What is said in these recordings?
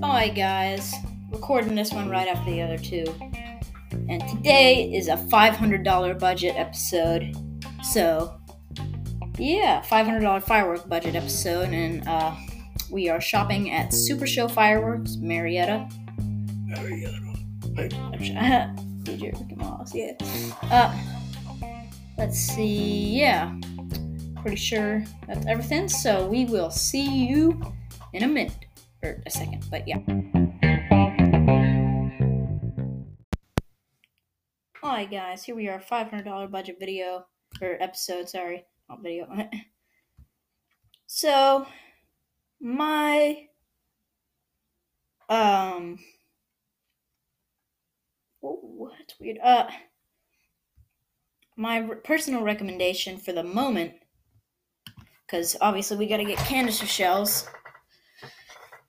Alright, guys, recording this one right after the other two. And today is a $500 budget episode. So, yeah, $500 firework budget episode. And uh, we are shopping at Super Show Fireworks, Marietta. Marietta. DJ Ricky Moss, yeah. Uh, let's see, yeah. Pretty sure that's everything. So we will see you in a minute or a second, but yeah. Hi guys, here we are, $500 budget video or episode. Sorry, not video. so, my um Oh, weird. Uh, my personal recommendation for the moment, because obviously we got to get canister shells,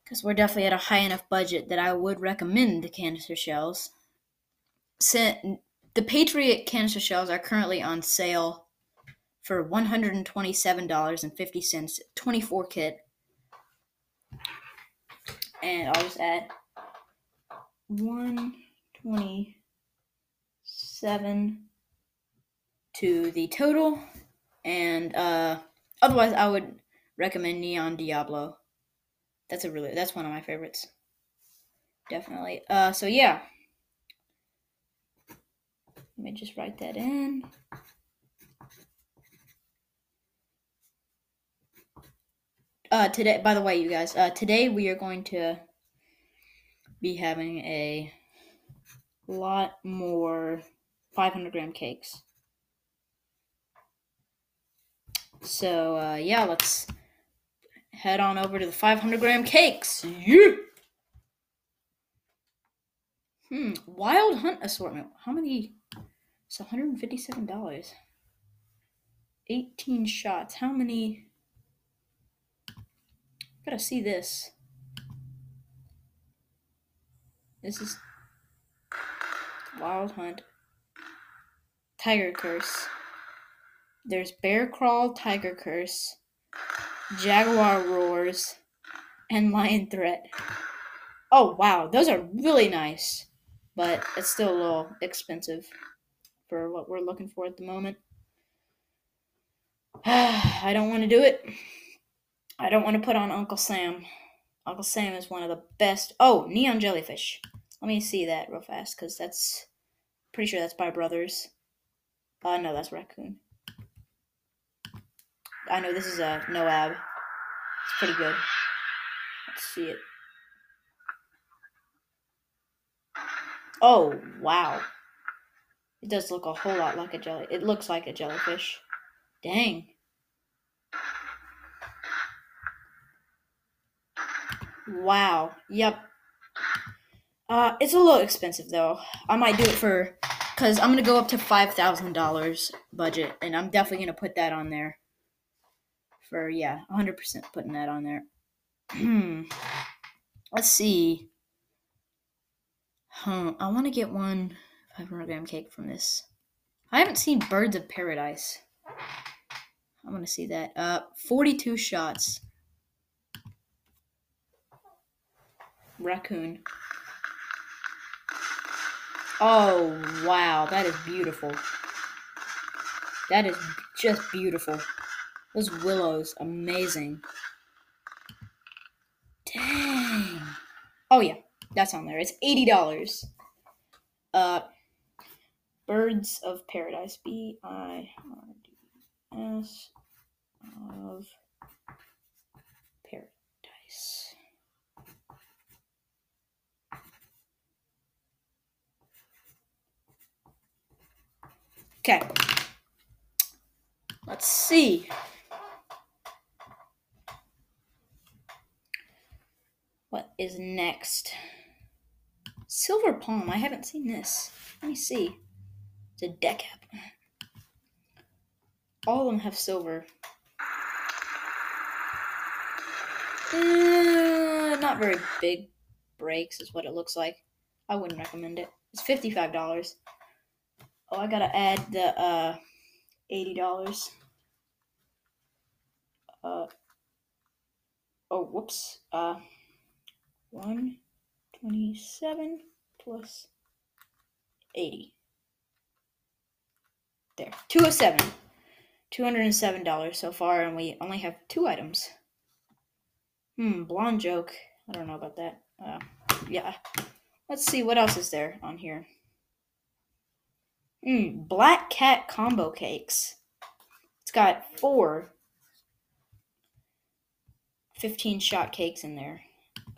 because we're definitely at a high enough budget that I would recommend the canister shells. The Patriot canister shells are currently on sale for $127.50, 24 kit. And I'll just add one 27 to the total. And uh, otherwise, I would recommend Neon Diablo. That's a really that's one of my favorites. Definitely. Uh, so yeah. Let me just write that in. Uh, today, by the way, you guys, uh, today we are going to be having a lot more 500 gram cakes. So, uh, yeah, let's head on over to the 500 gram cakes. Yeah! Hmm, Wild Hunt assortment. How many? It's $157. 18 shots. How many? Gotta see this. This is Wild Hunt, Tiger Curse. There's Bear Crawl, Tiger Curse, Jaguar Roars, and Lion Threat. Oh wow, those are really nice, but it's still a little expensive for what we're looking for at the moment. I don't want to do it. I don't want to put on Uncle Sam. Uncle Sam is one of the best. Oh, Neon Jellyfish. Let me see that real fast because that's pretty sure that's by Brothers. Uh, no, that's Raccoon. I know this is a Noab. It's pretty good. Let's see it. Oh, wow. It does look a whole lot like a jelly. It looks like a jellyfish. Dang. Wow. Yep. Uh, it's a little expensive though. I might do it for, cause I'm gonna go up to five thousand dollars budget, and I'm definitely gonna put that on there. For yeah, 100 percent putting that on there. Hmm. Let's see. Huh. I want to get one 500 gram cake from this. I haven't seen Birds of Paradise. I want to see that. Uh, 42 shots. Raccoon. Oh, wow. That is beautiful. That is just beautiful. Those willows, amazing. Dang. Oh, yeah. That's on there. It's $80. Uh, Birds of Paradise. B I R D S of Paradise. Okay. Let's see. What is next? Silver Palm. I haven't seen this. Let me see. It's a deck app. All of them have silver. Uh, not very big breaks, is what it looks like. I wouldn't recommend it. It's $55. Oh, I gotta add the uh, $80. Uh, oh, whoops. Uh, 127 plus 80. There. 207. $207 so far, and we only have two items. Hmm, blonde joke. I don't know about that. Uh, yeah. Let's see what else is there on here. Hmm, black cat combo cakes. It's got four 15 shot cakes in there.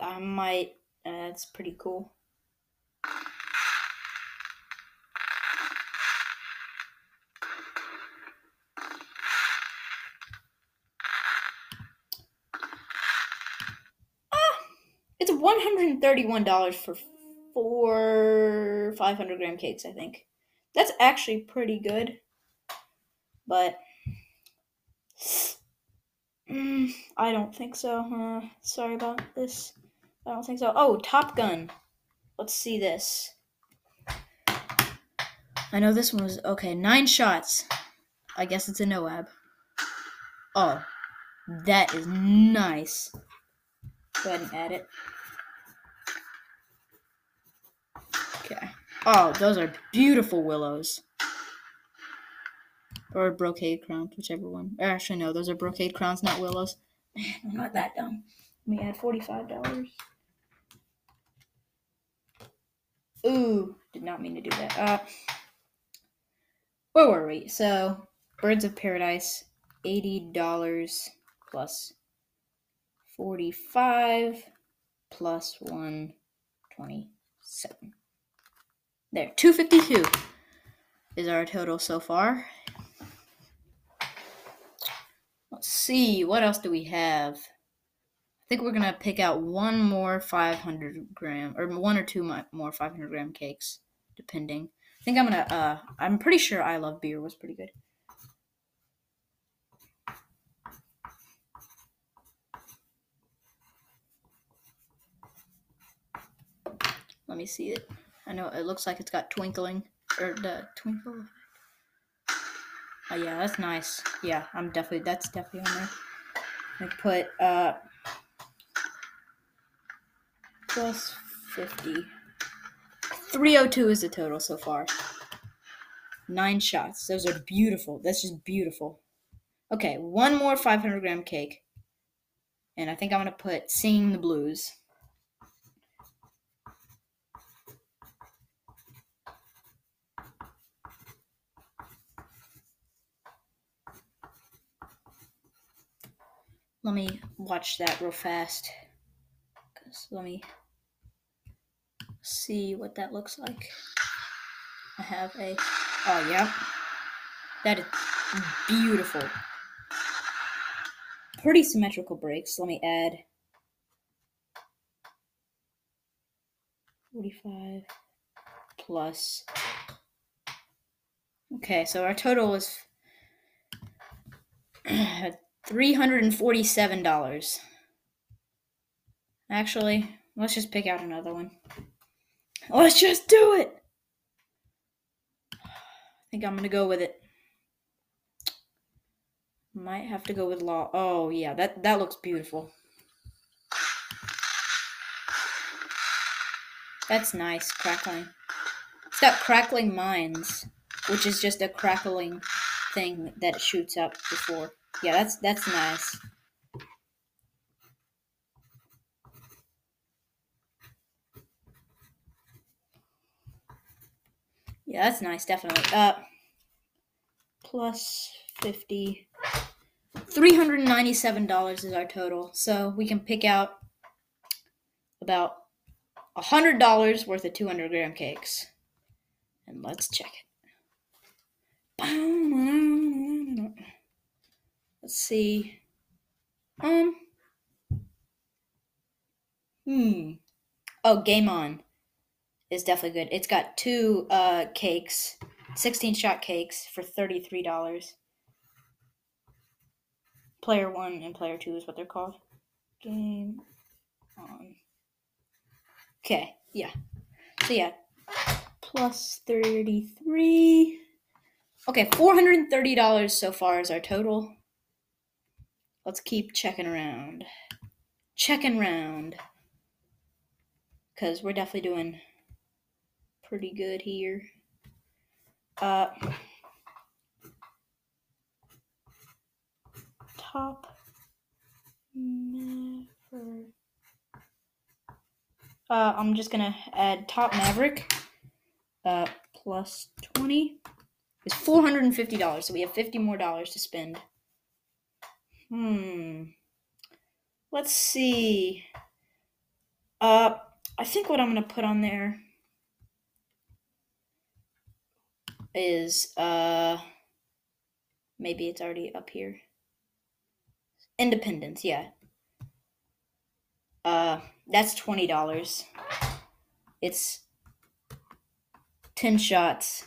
I might, uh, that's pretty cool. Ah, It's $131 for four 500 gram cakes, I think. That's actually pretty good. But mm, I don't think so. Sorry about this. I don't think so. Oh, Top Gun. Let's see this. I know this one was okay. Nine shots. I guess it's a Noab. Oh, that is nice. Go ahead and add it. Okay. Oh, those are beautiful willows. Or brocade crowns, whichever one. Or actually, no, those are brocade crowns, not willows. Man, I'm not that dumb. Let me add $45. Ooh, did not mean to do that. Uh, where were we? So, Birds of Paradise, $80 plus 45 plus 127. There, 252 is our total so far. Let's see, what else do we have? I think we're gonna pick out one more 500 gram, or one or two more 500 gram cakes, depending. I think I'm gonna, uh, I'm pretty sure I Love Beer was pretty good. Let me see it. I know it looks like it's got twinkling or the twinkle. Effect. Oh yeah, that's nice. Yeah, I'm definitely that's definitely on there. I put uh plus 50. 302 is the total so far. Nine shots. Those are beautiful. That's just beautiful. Okay, one more 500 gram cake. And I think I'm going to put Sing the Blues. Let me watch that real fast. Let me see what that looks like. I have a oh yeah. That is beautiful. Pretty symmetrical breaks. Let me add 45 plus. Okay, so our total is $347. Actually, let's just pick out another one. Let's just do it. I think I'm going to go with it. Might have to go with law. Oh, yeah, that, that looks beautiful. That's nice, crackling. It's got crackling mines, which is just a crackling thing that shoots up before. Yeah, that's that's nice. Yeah, that's nice, definitely. Uh, plus 50. $397 is our total. So we can pick out about $100 worth of 200 gram cakes. And let's check it. Let's see. Um. Hmm. Oh, Game On is definitely good. It's got two uh cakes, 16 shot cakes for $33. Player 1 and Player 2 is what they're called. Game On. Okay, yeah. So yeah, plus 33. Okay, $430 so far is our total. let's keep checking around. Checking around. Because we're definitely doing pretty good here. Uh, top Maverick. Uh, I'm just gonna add top Maverick. Uh, plus 20 is $450. So we have 50 more dollars to spend. Hmm. Let's see. Uh, I think what I'm to put on there is, uh, maybe it's already up here. Independence, yeah. Uh, that's $20. It's 10 shots.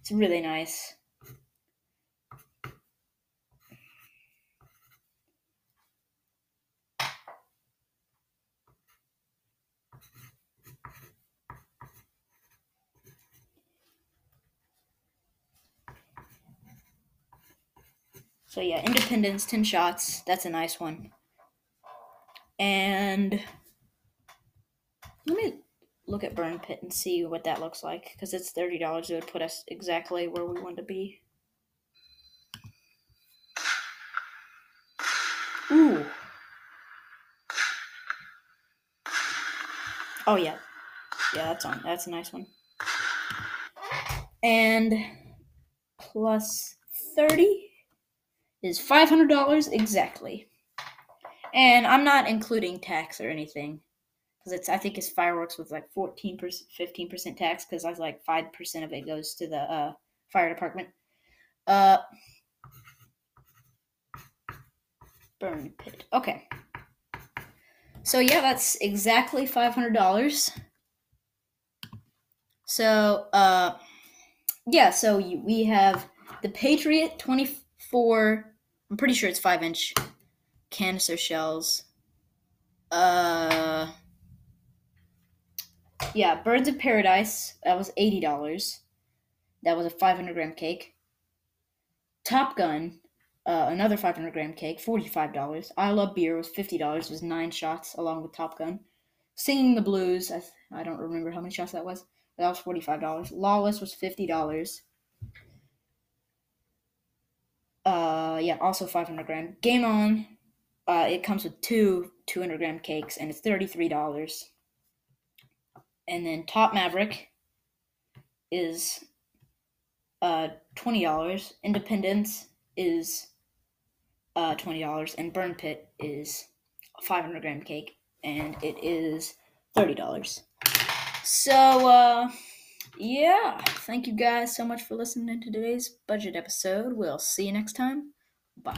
It's really nice. So yeah, Independence, 10 shots. That's a nice one. And let me look at Burn Pit and see what that looks like. Because it's $30. It would put us exactly where we want to be. Ooh. Oh, yeah. Yeah, that's on. That's a nice one. And plus 30 is $500 exactly. And I'm not including tax or anything because it's I think it's fireworks with like 14 percent 15 percent tax because I was like five percent of it goes to the uh, fire department. Uh, burn pit. Okay. So yeah, that's exactly five hundred dollars. So uh, yeah, so we have the Patriot 24. I'm pretty sure it's five inch canister shells. Uh yeah, Birds of Paradise. That was eighty dollars. That was a five hundred gram cake. Top Gun, uh, another five hundred gram cake, forty five dollars. I Love Beer was fifty dollars. Was nine shots along with Top Gun. Singing the Blues. I, I don't remember how many shots that was. But that was forty five dollars. Lawless was fifty dollars. Uh, yeah, also five hundred gram. Game On. Uh, it comes with two 200 gram cakes and it's $33 and then Top Maverick is uh, twenty dollars. Independence is uh, twenty dollars, and Burn Pit is five hundred gram cake, and it is thirty dollars. So uh, yeah, thank you guys so much for listening to today's budget episode. We'll see you next time. Bye.